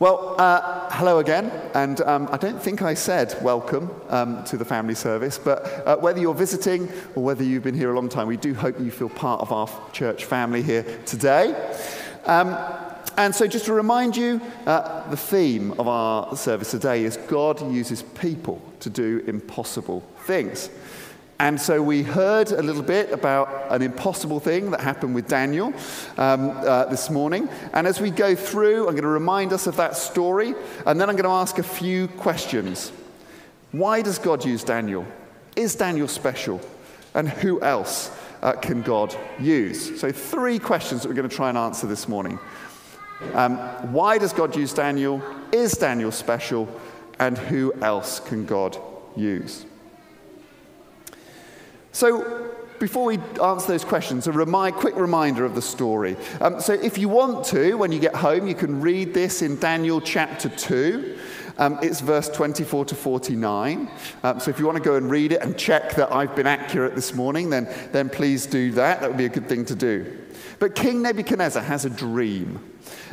Well, uh, hello again, and um, I don't think I said welcome um, to the family service, but uh, whether you're visiting or whether you've been here a long time, we do hope you feel part of our church family here today. Um, and so, just to remind you, uh, the theme of our service today is God uses people to do impossible things. And so we heard a little bit about an impossible thing that happened with Daniel um, uh, this morning. And as we go through, I'm going to remind us of that story. And then I'm going to ask a few questions. Why does God use Daniel? Is Daniel special? And who else uh, can God use? So, three questions that we're going to try and answer this morning. Um, why does God use Daniel? Is Daniel special? And who else can God use? So, before we answer those questions, a quick reminder of the story. Um, so, if you want to, when you get home, you can read this in Daniel chapter 2. Um, it's verse 24 to 49. Um, so, if you want to go and read it and check that I've been accurate this morning, then, then please do that. That would be a good thing to do. But King Nebuchadnezzar has a dream,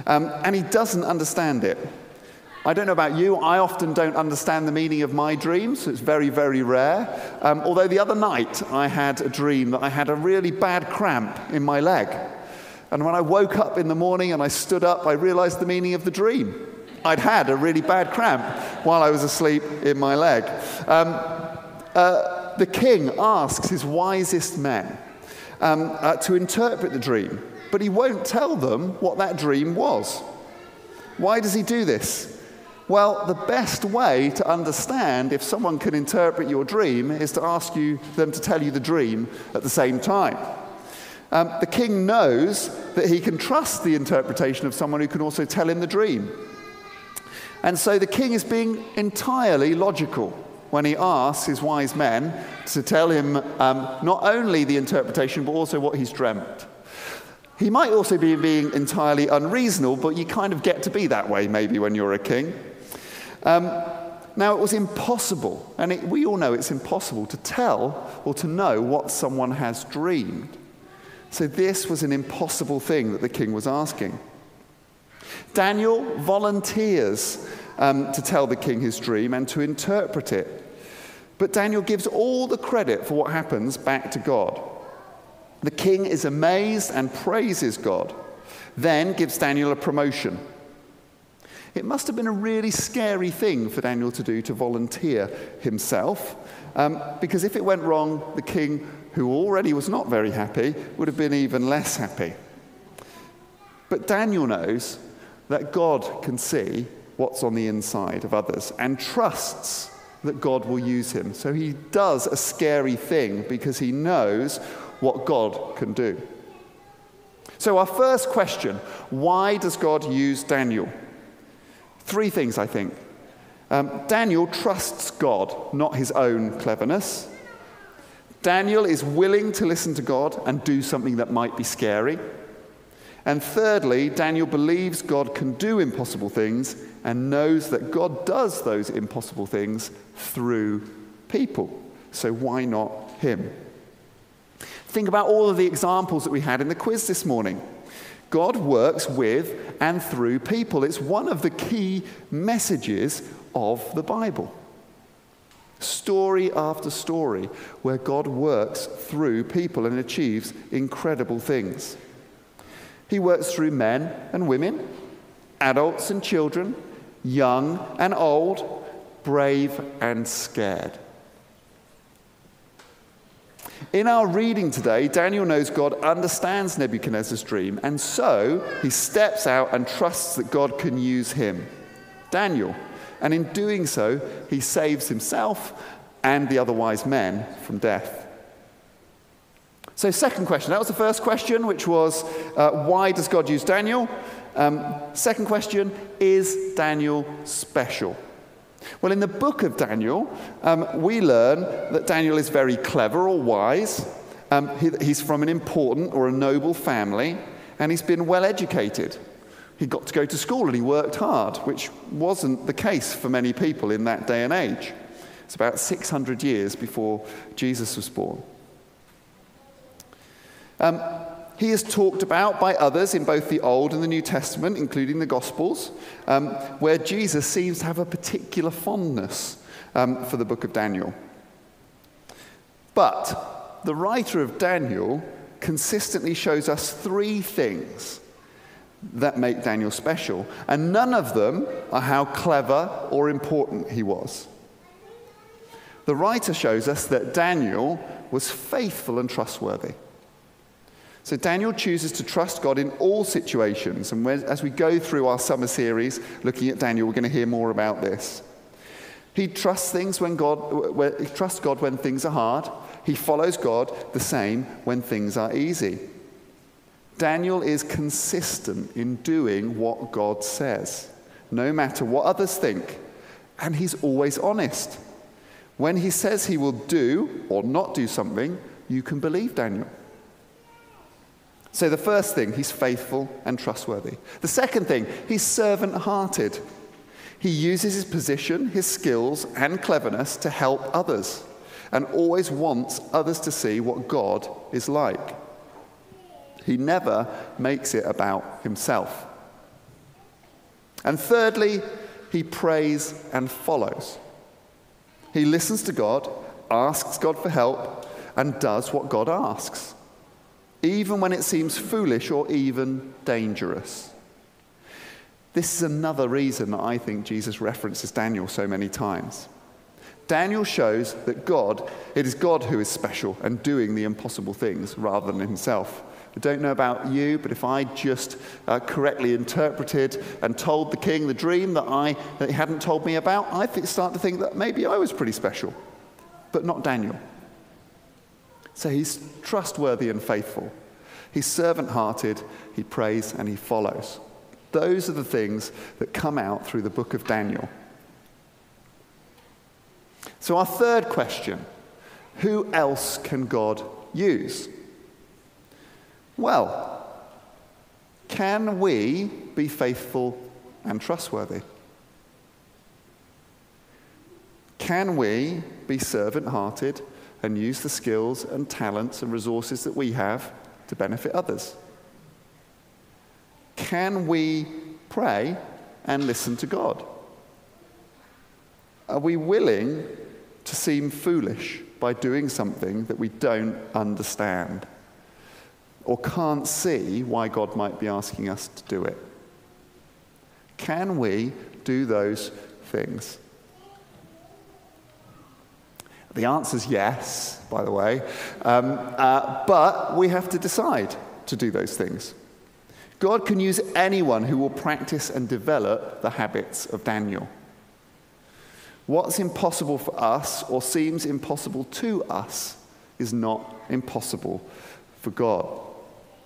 um, and he doesn't understand it. I don't know about you, I often don't understand the meaning of my dreams. It's very, very rare. Um, although the other night I had a dream that I had a really bad cramp in my leg. And when I woke up in the morning and I stood up, I realized the meaning of the dream. I'd had a really bad cramp while I was asleep in my leg. Um, uh, the king asks his wisest men um, uh, to interpret the dream, but he won't tell them what that dream was. Why does he do this? Well, the best way to understand if someone can interpret your dream is to ask you, them to tell you the dream at the same time. Um, the king knows that he can trust the interpretation of someone who can also tell him the dream. And so the king is being entirely logical when he asks his wise men to tell him um, not only the interpretation, but also what he's dreamt. He might also be being entirely unreasonable, but you kind of get to be that way maybe when you're a king. Um, now, it was impossible, and it, we all know it's impossible to tell or to know what someone has dreamed. So, this was an impossible thing that the king was asking. Daniel volunteers um, to tell the king his dream and to interpret it. But Daniel gives all the credit for what happens back to God. The king is amazed and praises God, then gives Daniel a promotion. It must have been a really scary thing for Daniel to do to volunteer himself, um, because if it went wrong, the king, who already was not very happy, would have been even less happy. But Daniel knows that God can see what's on the inside of others and trusts that God will use him. So he does a scary thing because he knows what God can do. So, our first question why does God use Daniel? Three things, I think. Um, Daniel trusts God, not his own cleverness. Daniel is willing to listen to God and do something that might be scary. And thirdly, Daniel believes God can do impossible things and knows that God does those impossible things through people. So why not him? Think about all of the examples that we had in the quiz this morning. God works with and through people. It's one of the key messages of the Bible. Story after story where God works through people and achieves incredible things. He works through men and women, adults and children, young and old, brave and scared. In our reading today, Daniel knows God understands Nebuchadnezzar's dream, and so he steps out and trusts that God can use him, Daniel. And in doing so, he saves himself and the other wise men from death. So, second question. That was the first question, which was uh, why does God use Daniel? Um, second question is Daniel special? Well, in the book of Daniel, um, we learn that Daniel is very clever or wise. Um, he, he's from an important or a noble family, and he's been well educated. He got to go to school and he worked hard, which wasn't the case for many people in that day and age. It's about 600 years before Jesus was born. Um, he is talked about by others in both the Old and the New Testament, including the Gospels, um, where Jesus seems to have a particular fondness um, for the book of Daniel. But the writer of Daniel consistently shows us three things that make Daniel special, and none of them are how clever or important he was. The writer shows us that Daniel was faithful and trustworthy. So Daniel chooses to trust God in all situations. And as we go through our summer series looking at Daniel, we're going to hear more about this. He trusts things when God, he trusts God when things are hard. He follows God the same when things are easy. Daniel is consistent in doing what God says, no matter what others think, and he's always honest. When he says he will do or not do something, you can believe Daniel. So, the first thing, he's faithful and trustworthy. The second thing, he's servant hearted. He uses his position, his skills, and cleverness to help others and always wants others to see what God is like. He never makes it about himself. And thirdly, he prays and follows. He listens to God, asks God for help, and does what God asks, even when it seems foolish or even dangerous. This is another reason that I think Jesus references Daniel so many times. Daniel shows that God, it is God who is special and doing the impossible things rather than himself. I don't know about you, but if I just uh, correctly interpreted and told the king the dream that, I, that he hadn't told me about, I start to think that maybe I was pretty special, but not Daniel. So he's trustworthy and faithful. He's servant hearted, he prays and he follows. Those are the things that come out through the book of Daniel. So, our third question who else can God use? Well, can we be faithful and trustworthy? Can we be servant hearted and use the skills and talents and resources that we have to benefit others? Can we pray and listen to God? Are we willing to seem foolish by doing something that we don't understand or can't see why God might be asking us to do it? Can we do those things? The answer is yes, by the way, um, uh, but we have to decide to do those things. God can use anyone who will practice and develop the habits of Daniel. What's impossible for us or seems impossible to us is not impossible for God.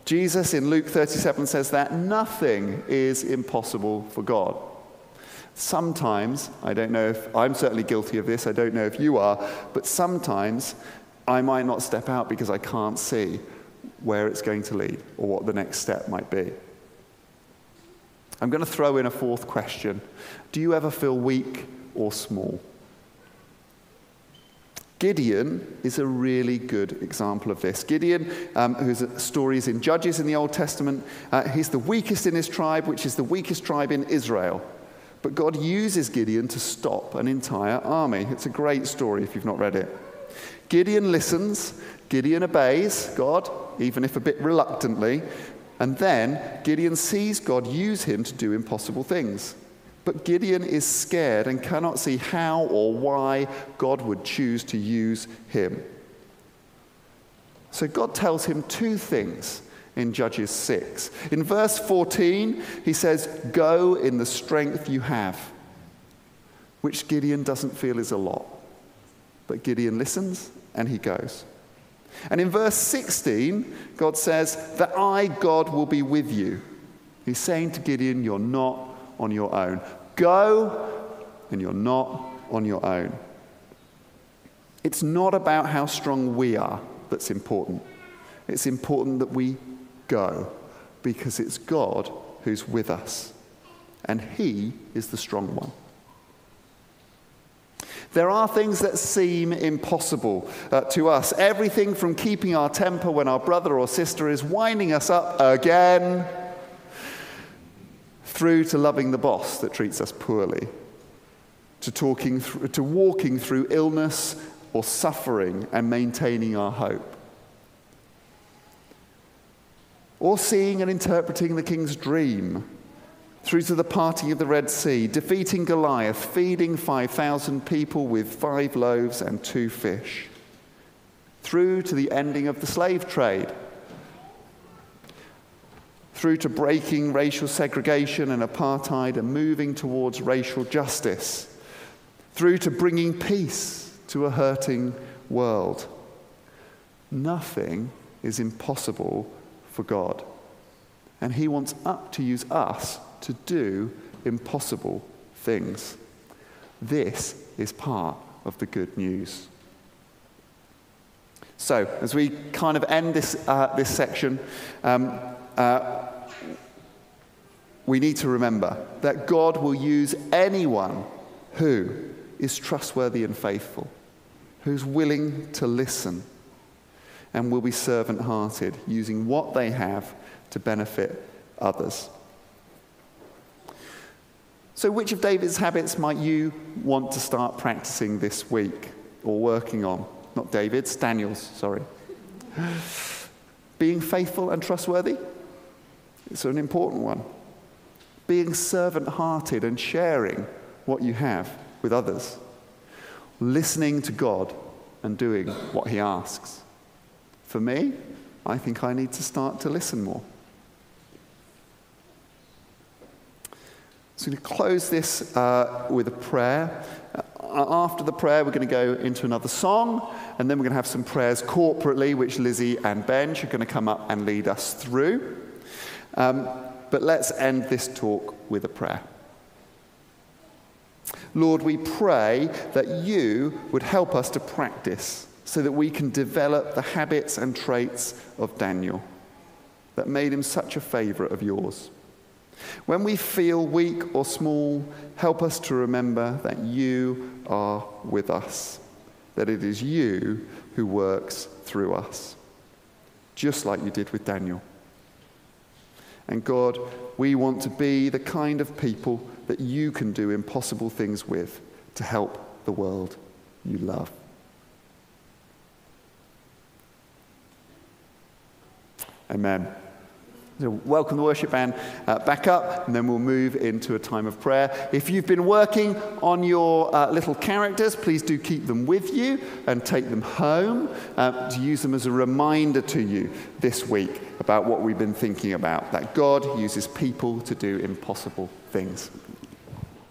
Jesus in Luke 37 says that nothing is impossible for God. Sometimes, I don't know if I'm certainly guilty of this, I don't know if you are, but sometimes I might not step out because I can't see where it's going to lead or what the next step might be. I'm going to throw in a fourth question. Do you ever feel weak or small. Gideon is a really good example of this. Gideon, um, whose story is in Judges in the Old Testament, uh, he's the weakest in his tribe, which is the weakest tribe in Israel. But God uses Gideon to stop an entire army. It's a great story if you've not read it. Gideon listens, Gideon obeys God, even if a bit reluctantly, and then Gideon sees God use him to do impossible things. But Gideon is scared and cannot see how or why God would choose to use him. So God tells him two things in Judges 6. In verse 14, he says, Go in the strength you have, which Gideon doesn't feel is a lot. But Gideon listens and he goes. And in verse 16, God says, That I, God, will be with you. He's saying to Gideon, You're not on your own. Go, and you're not on your own. It's not about how strong we are that's important. It's important that we go because it's God who's with us, and He is the strong one. There are things that seem impossible uh, to us. Everything from keeping our temper when our brother or sister is winding us up again, through to loving the boss that treats us poorly, to, talking th- to walking through illness or suffering and maintaining our hope. Or seeing and interpreting the king's dream through to the parting of the Red Sea, defeating Goliath, feeding 5,000 people with five loaves and two fish, through to the ending of the slave trade, through to breaking racial segregation and apartheid and moving towards racial justice, through to bringing peace to a hurting world. Nothing is impossible for God. And He wants up to use us to do impossible things. This is part of the good news. So, as we kind of end this, uh, this section, um, uh, we need to remember that God will use anyone who is trustworthy and faithful, who's willing to listen, and will be servant hearted, using what they have to benefit others. So, which of David's habits might you want to start practicing this week or working on? Not David's, Daniel's, sorry. Being faithful and trustworthy? It's an important one. Being servant hearted and sharing what you have with others. Listening to God and doing what He asks. For me, I think I need to start to listen more. So, we're going to close this uh, with a prayer. Uh, after the prayer, we're going to go into another song, and then we're going to have some prayers corporately, which Lizzie and Benj are going to come up and lead us through. Um, but let's end this talk with a prayer. Lord, we pray that you would help us to practice so that we can develop the habits and traits of Daniel that made him such a favorite of yours. When we feel weak or small, help us to remember that you are with us, that it is you who works through us, just like you did with Daniel. And God, we want to be the kind of people that you can do impossible things with to help the world you love. Amen. So welcome the worship band uh, back up, and then we'll move into a time of prayer. If you've been working on your uh, little characters, please do keep them with you and take them home uh, to use them as a reminder to you this week about what we've been thinking about that God uses people to do impossible things.